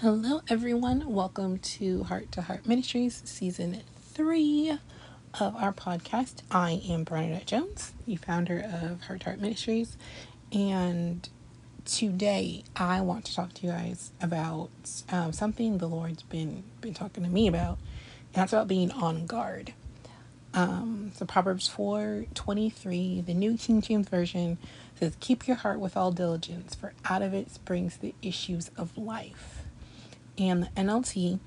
Hello, everyone. Welcome to Heart to Heart Ministries, season three of our podcast. I am Bernadette Jones, the founder of Heart to Heart Ministries, and today I want to talk to you guys about um, something the Lord's been been talking to me about, and that's about being on guard. Um, so Proverbs four twenty three, the New King James Version says, "Keep your heart with all diligence, for out of it springs the issues of life." And the NLT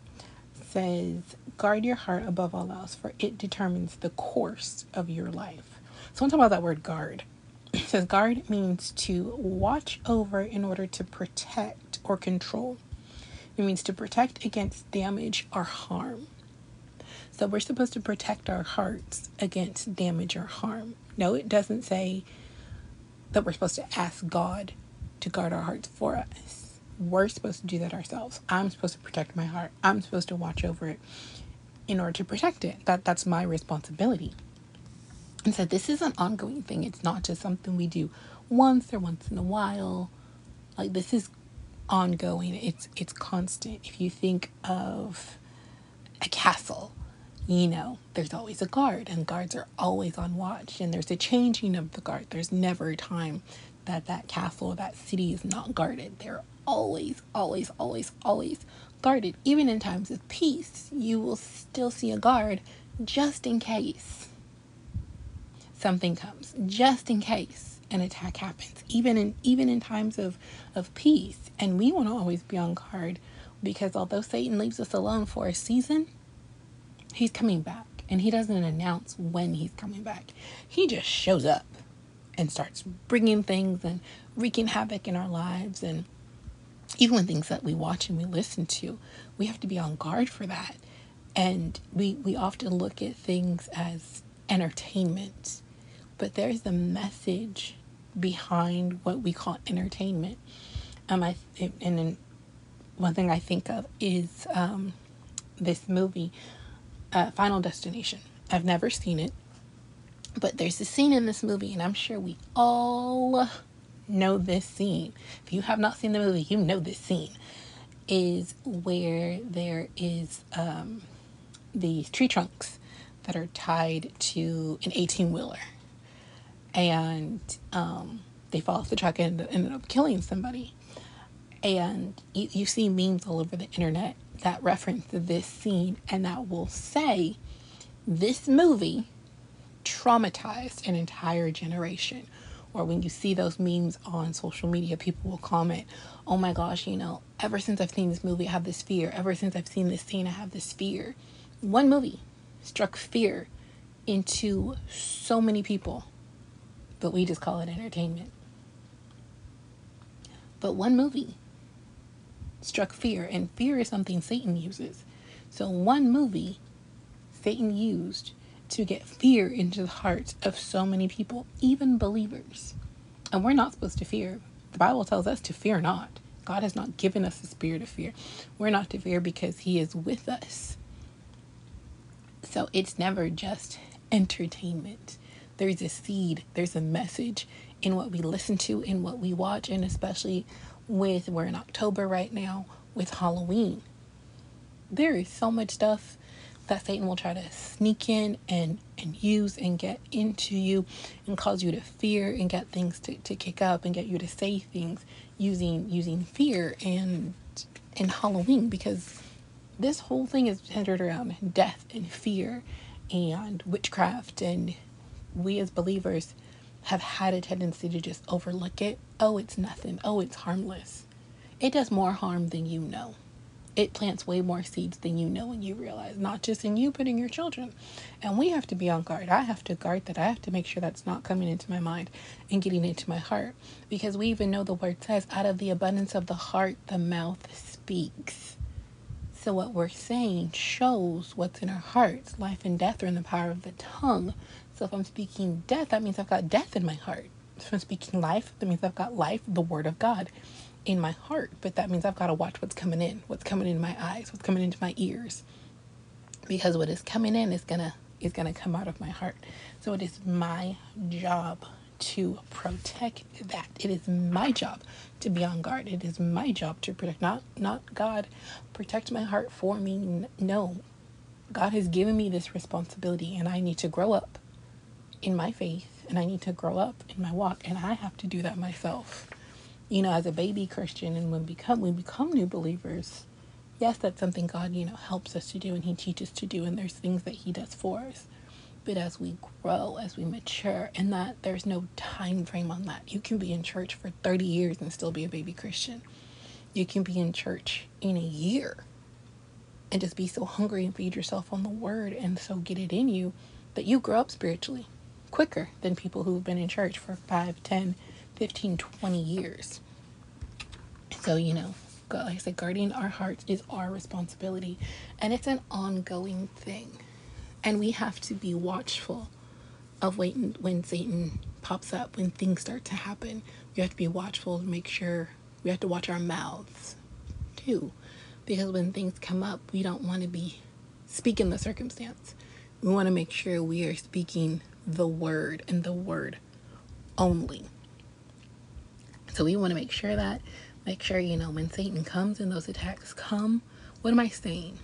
says, guard your heart above all else, for it determines the course of your life. So I'm talking about that word guard. It says guard means to watch over in order to protect or control. It means to protect against damage or harm. So we're supposed to protect our hearts against damage or harm. No, it doesn't say that we're supposed to ask God to guard our hearts for us we're supposed to do that ourselves. I'm supposed to protect my heart. I'm supposed to watch over it in order to protect it. That that's my responsibility. And so this is an ongoing thing. It's not just something we do once or once in a while. Like this is ongoing. It's it's constant. If you think of a castle, you know, there's always a guard and guards are always on watch and there's a changing of the guard. There's never a time that that castle or that city is not guarded. They're always, always, always, always guarded. Even in times of peace, you will still see a guard just in case something comes, just in case an attack happens. Even in even in times of of peace, and we want to always be on guard because although Satan leaves us alone for a season, he's coming back, and he doesn't announce when he's coming back. He just shows up and starts bringing things and wreaking havoc in our lives and even when things that we watch and we listen to, we have to be on guard for that. And we, we often look at things as entertainment, but there's a message behind what we call entertainment. Um, I and then one thing I think of is um, this movie, uh, Final Destination. I've never seen it, but there's a scene in this movie, and I'm sure we all know this scene. If you have not seen the movie, you know this scene. Is where there is um, these tree trunks that are tied to an 18 wheeler. And um, they fall off the truck and ended up killing somebody. And you, you see memes all over the internet that reference this scene and that will say this movie traumatized an entire generation or when you see those memes on social media, people will comment, oh my gosh, you know, ever since I've seen this movie, I have this fear. Ever since I've seen this scene, I have this fear. One movie struck fear into so many people, but we just call it entertainment. But one movie struck fear, and fear is something Satan uses. So, one movie Satan used to get fear into the hearts of so many people, even believers. And we're not supposed to fear. The Bible tells us to fear not. God has not given us a spirit of fear. We're not to fear because He is with us. So it's never just entertainment. There's a seed, there's a message in what we listen to, in what we watch, and especially with, we're in October right now, with Halloween. There is so much stuff that Satan will try to sneak in and, and use and get into you and cause you to fear and get things to, to kick up and get you to say things using using fear and and Halloween because this whole thing is centered around death and fear and witchcraft and we as believers have had a tendency to just overlook it. Oh, it's nothing. Oh, it's harmless. It does more harm than you know it plants way more seeds than you know and you realize, not just in you, but in your children. And we have to be on guard. I have to guard that. I have to make sure that's not coming into my mind and getting into my heart. Because we even know the word says, out of the abundance of the heart, the mouth speaks. So what we're saying shows what's in our hearts. Life and death are in the power of the tongue. So if I'm speaking death, that means I've got death in my heart. If I'm speaking life, that means I've got life, the word of God in my heart, but that means I've got to watch what's coming in, what's coming in my eyes, what's coming into my ears. Because what is coming in is gonna is gonna come out of my heart. So it is my job to protect that. It is my job to be on guard. It is my job to protect not not God protect my heart for me. No. God has given me this responsibility and I need to grow up in my faith and I need to grow up in my walk and I have to do that myself. You know, as a baby Christian and when become we become new believers, yes, that's something God, you know, helps us to do and he teaches to do and there's things that he does for us but as we grow, as we mature, and that there's no time frame on that. You can be in church for 30 years and still be a baby Christian. You can be in church in a year and just be so hungry and feed yourself on the word and so get it in you that you grow up spiritually quicker than people who've been in church for 5, 10, 15, 20 years. So, you know, like I said, guarding our hearts is our responsibility and it's an ongoing thing. And we have to be watchful of when, when Satan pops up, when things start to happen. We have to be watchful to make sure we have to watch our mouths too. Because when things come up, we don't want to be speaking the circumstance. We want to make sure we are speaking the word and the word only. So we want to make sure that, make sure, you know, when Satan comes and those attacks come, what am I saying?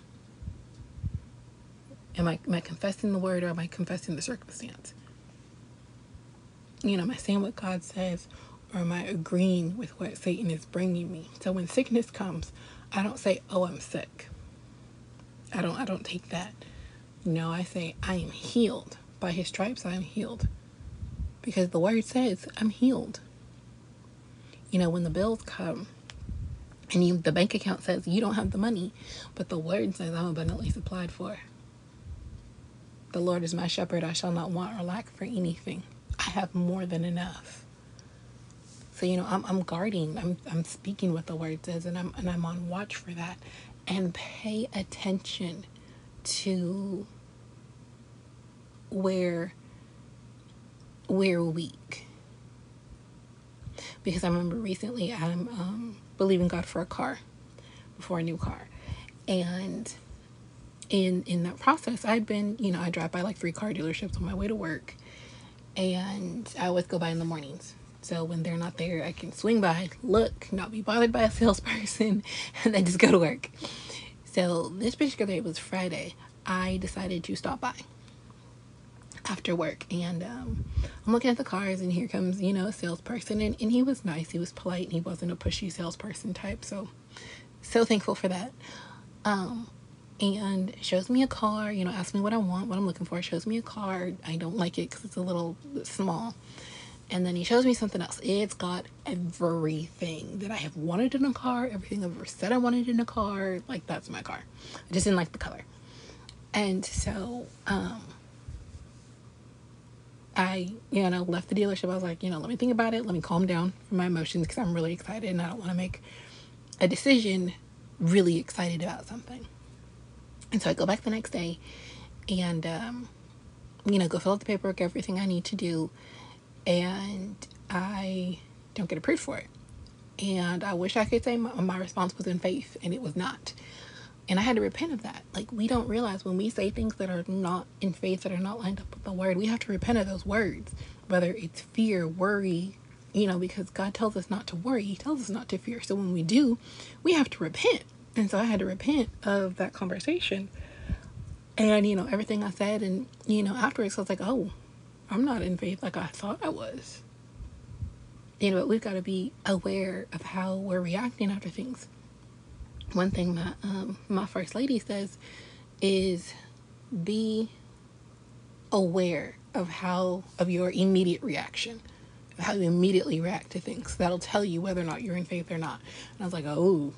Am I, am I confessing the word or am I confessing the circumstance? You know, am I saying what God says or am I agreeing with what Satan is bringing me? So when sickness comes, I don't say, "Oh, I'm sick." I don't I don't take that. No, I say, "I am healed. By his stripes I am healed." Because the word says, "I'm healed." You know, when the bills come and you, the bank account says you don't have the money, but the word says oh, I'm abundantly supplied for. The Lord is my shepherd, I shall not want or lack for anything. I have more than enough. So, you know, I'm, I'm guarding, I'm, I'm speaking what the word says, and I'm, and I'm on watch for that. And pay attention to where we're weak. Because I remember recently I'm um, believing God for a car, for a new car. And in in that process i've been you know i drive by like three car dealerships on my way to work and i always go by in the mornings. So when they're not there i can swing by look not be bothered by a salesperson and then just go to work. So this particular day was friday. I decided to stop by after work and um, i'm looking at the cars and here comes you know a salesperson and, and he was nice he was polite and he wasn't a pushy salesperson type so so thankful for that um, and shows me a car, you know, asks me what I want, what I'm looking for, shows me a car. I don't like it because it's a little small. And then he shows me something else. It's got everything that I have wanted in a car, everything I've ever said I wanted in a car. Like, that's my car. I just didn't like the color. And so, um, I, you know, left the dealership. I was like, you know, let me think about it. Let me calm down from my emotions because I'm really excited and I don't want to make a decision really excited about something. And so I go back the next day and, um, you know, go fill out the paperwork, everything I need to do. And I don't get approved for it. And I wish I could say my, my response was in faith, and it was not. And I had to repent of that. Like, we don't realize when we say things that are not in faith, that are not lined up with the word, we have to repent of those words, whether it's fear, worry, you know, because God tells us not to worry, He tells us not to fear. So when we do, we have to repent. And so I had to repent of that conversation. And, you know, everything I said, and, you know, afterwards I was like, oh, I'm not in faith like I thought I was. You know, but we've got to be aware of how we're reacting after things. One thing that um, my first lady says is be aware of how, of your immediate reaction, how you immediately react to things. That'll tell you whether or not you're in faith or not. And I was like, oh,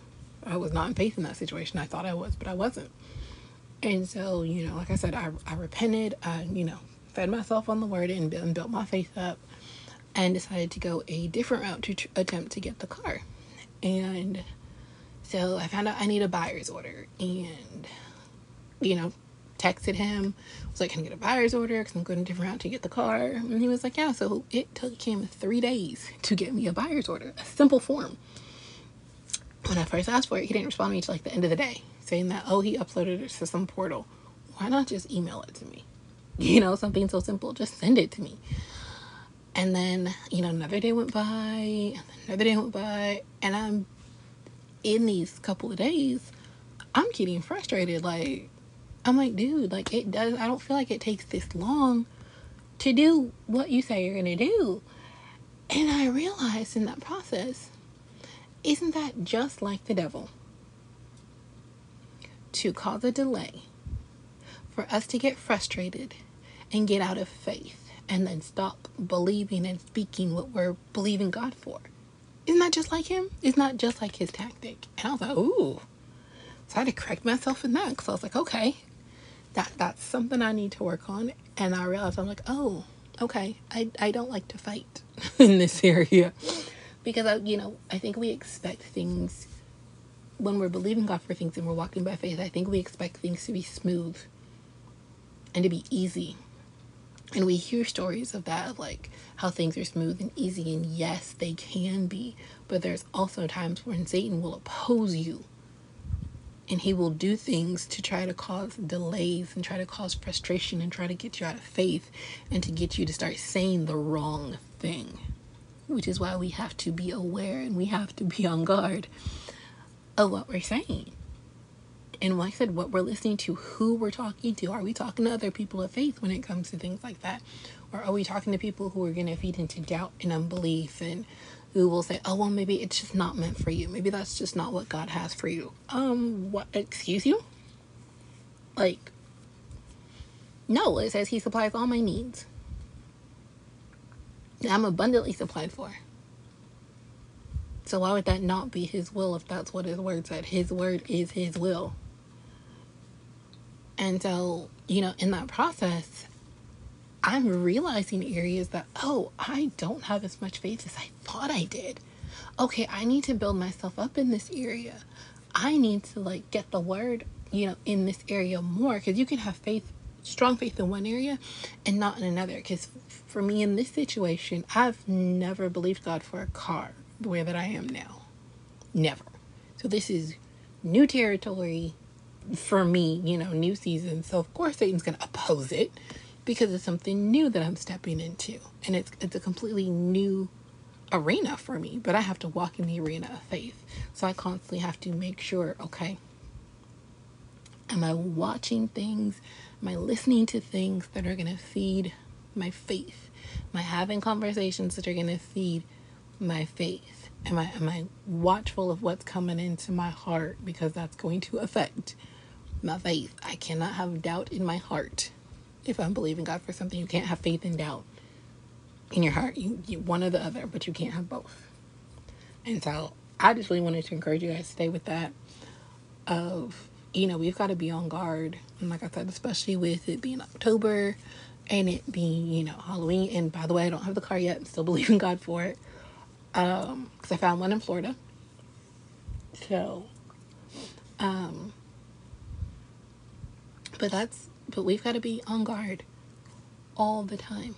I was not in faith in that situation. I thought I was, but I wasn't. And so, you know, like I said, I, I repented, I, you know, fed myself on the word and, and built my faith up and decided to go a different route to tr- attempt to get the car. And so I found out I need a buyer's order and, you know, texted him, I was like, can I get a buyer's order? Because I'm going a different route to get the car. And he was like, yeah. So it took him three days to get me a buyer's order, a simple form when I first asked for it, he didn't respond to me till like the end of the day, saying that, oh, he uploaded it to some portal. Why not just email it to me? You know, something so simple. Just send it to me. And then, you know, another day went by, and another day went by, and I'm in these couple of days, I'm getting frustrated. Like, I'm like, dude, like, it does, I don't feel like it takes this long to do what you say you're gonna do. And I realized in that process, isn't that just like the devil? To cause a delay, for us to get frustrated and get out of faith and then stop believing and speaking what we're believing God for. Isn't that just like him? It's not just like his tactic. And I was like, ooh. So I had to correct myself in that because I was like, okay, that that's something I need to work on. And I realized I'm like, oh, okay, I, I don't like to fight in this area because I, you know, I think we expect things when we're believing God for things and we're walking by faith. I think we expect things to be smooth and to be easy. And we hear stories of that, like how things are smooth and easy, and yes, they can be, but there's also times when Satan will oppose you. And he will do things to try to cause delays and try to cause frustration and try to get you out of faith and to get you to start saying the wrong thing which is why we have to be aware and we have to be on guard of what we're saying and like I said, what we're listening to, who we're talking to. Are we talking to other people of faith when it comes to things like that? Or are we talking to people who are going to feed into doubt and unbelief and who will say, oh, well, maybe it's just not meant for you. Maybe that's just not what God has for you. Um, what? Excuse you? Like, no, it says He supplies all my needs. I'm abundantly supplied for. So why would that not be His will if that's what His word said? His word is His will. And so, you know, in that process, I'm realizing areas that, oh, I don't have as much faith as I thought I did. Okay, I need to build myself up in this area. I need to like get the word, you know, in this area more because you can have faith, strong faith in one area and not in another. Because for me in this situation, I've never believed God for a car the way that I am now. Never. So this is new territory for me, you know, new season. So of course Satan's going to oppose it because it's something new that I'm stepping into. And it's it's a completely new arena for me, but I have to walk in the arena of faith. So I constantly have to make sure, okay, am I watching things? Am I listening to things that are going to feed my faith? Am I having conversations that are going to feed my faith? Am I am I watchful of what's coming into my heart because that's going to affect my faith. I cannot have doubt in my heart if I'm believing God for something. You can't have faith and doubt in your heart. You, you one or the other, but you can't have both. And so I just really wanted to encourage you guys to stay with that. Of you know we've got to be on guard, and like I said, especially with it being October and it being you know Halloween. And by the way, I don't have the car yet. I'm still believing God for it. Um, because I found one in Florida. So, um, but that's but we've got to be on guard all the time.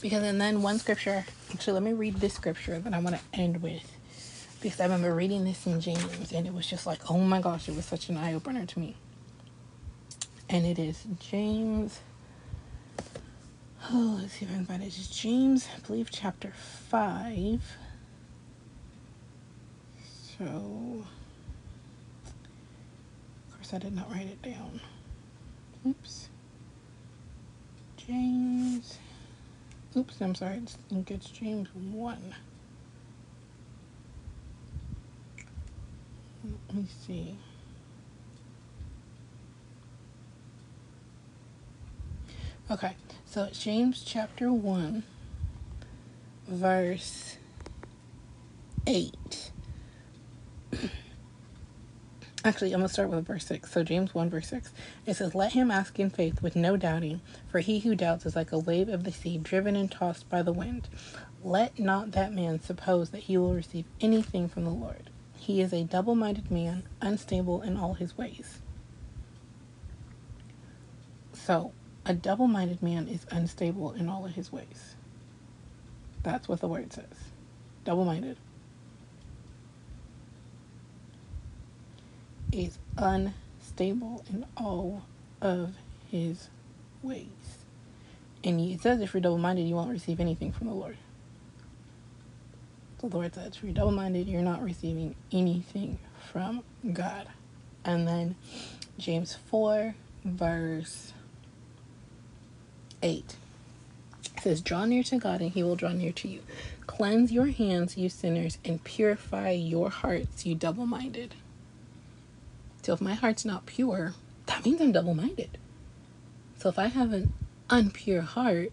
Because and then one scripture, actually let me read this scripture that I want to end with. Because I remember reading this in James and it was just like, oh my gosh, it was such an eye opener to me. And it is James. Oh, let's see if I can find it. It's James, I believe, chapter 5. So, of course, I did not write it down. Oops. James. Oops, I'm sorry. I think it's James 1. Let me see. Okay, so it's James chapter 1, verse 8. Actually, I'm going to start with verse 6. So, James 1, verse 6. It says, Let him ask in faith with no doubting, for he who doubts is like a wave of the sea driven and tossed by the wind. Let not that man suppose that he will receive anything from the Lord. He is a double minded man, unstable in all his ways. So, a double minded man is unstable in all of his ways. That's what the word says. Double minded. Is unstable in all of his ways. And it says if you're double minded, you won't receive anything from the Lord. The Lord says if you're double minded, you're not receiving anything from God. And then James 4, verse 8 says, Draw near to God, and he will draw near to you. Cleanse your hands, you sinners, and purify your hearts, you double minded. So if my heart's not pure, that means I'm double minded. So if I have an unpure heart,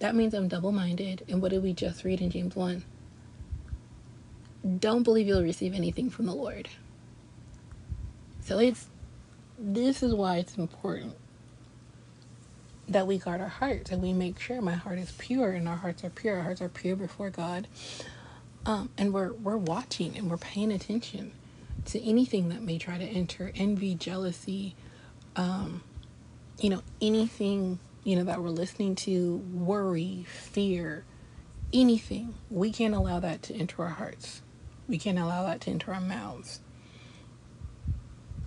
that means I'm double minded. And what did we just read in James 1? Don't believe you'll receive anything from the Lord. So it's this is why it's important that we guard our hearts and we make sure my heart is pure and our hearts are pure. Our hearts are pure before God. Um, and we're we're watching and we're paying attention to anything that may try to enter envy, jealousy, um, you know, anything you know that we're listening to, worry, fear, anything. We can't allow that to enter our hearts. We can't allow that to enter our mouths.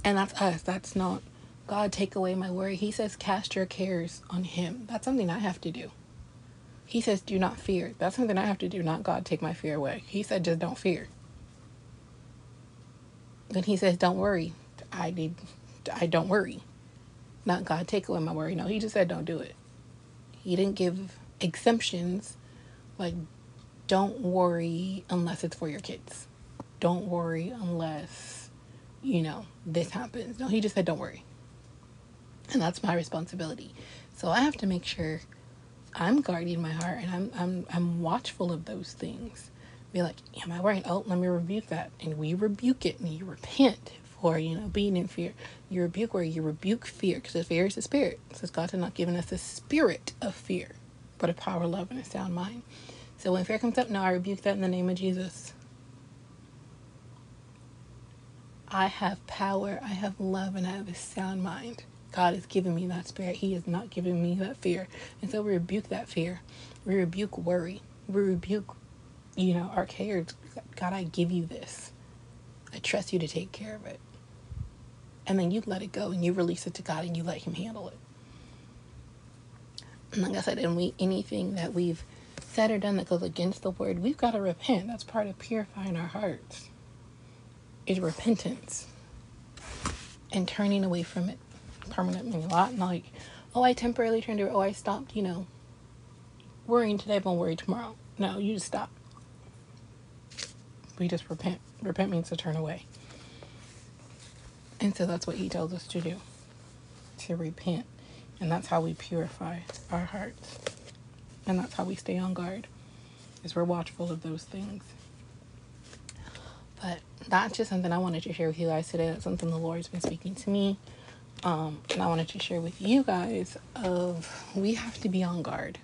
And that's us. That's not God, take away my worry. He says, cast your cares on Him. That's something I have to do. He says, do not fear. That's something I have to do, not God, take my fear away. He said, just don't fear. Then He says, don't worry. I need, I don't worry. Not God, take away my worry. No, He just said, don't do it. He didn't give exemptions like, don't worry unless it's for your kids. Don't worry unless, you know, this happens. No, He just said, don't worry and that's my responsibility. So I have to make sure I'm guarding my heart and I'm I'm I'm watchful of those things. Be like, am I right? Oh, let me rebuke that, and we rebuke it, and you repent for you know being in fear. You rebuke where you rebuke fear because the fear is a spirit. It says God has not given us a spirit of fear, but a power, love, and a sound mind. So when fear comes up, no, I rebuke that in the name of Jesus. I have power, I have love, and I have a sound mind. God has given me that spirit. He has not given me that fear. And so we rebuke that fear. We rebuke worry. We rebuke, you know, our cares. God, I give you this. I trust you to take care of it. And then you let it go and you release it to God and you let Him handle it. And like I said, and we anything that we've said or done that goes against the word, we've got to repent. That's part of purifying our hearts. Is repentance and turning away from it permanently a lot. And like, oh, I temporarily turned to, oh, I stopped, you know, worrying today, I won't worry tomorrow. No, you just stop. We just repent. Repent means to turn away. And so that's what he tells us to do to repent. And that's how we purify our hearts. And that's how we stay on guard, is we're watchful of those things. But that's just something I wanted to share with you guys today. That's something the Lord's been speaking to me um, and I wanted to share with you guys of we have to be on guard.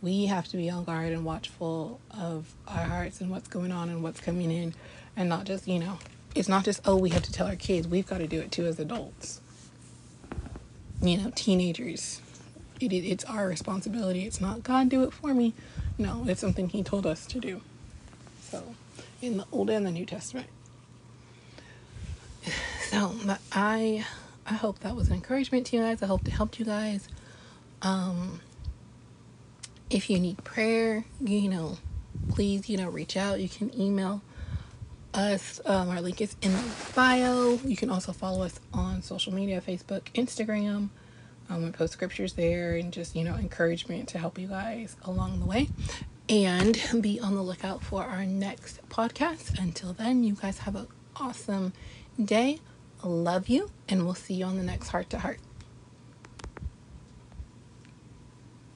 We have to be on guard and watchful of our hearts and what's going on and what's coming in, and not just you know, it's not just oh we have to tell our kids. We've got to do it too as adults. You know, teenagers. It, it, it's our responsibility. It's not God do it for me. No, it's something He told us to do. So, in the Old and the New Testament. So, I I hope that was an encouragement to you guys. I hope it helped you guys. Um, if you need prayer, you know, please, you know, reach out. You can email us. Um, our link is in the bio. You can also follow us on social media Facebook, Instagram. Um, we post scriptures there and just, you know, encouragement to help you guys along the way. And be on the lookout for our next podcast. Until then, you guys have an awesome day love you, and we'll see you on the next Heart to Heart.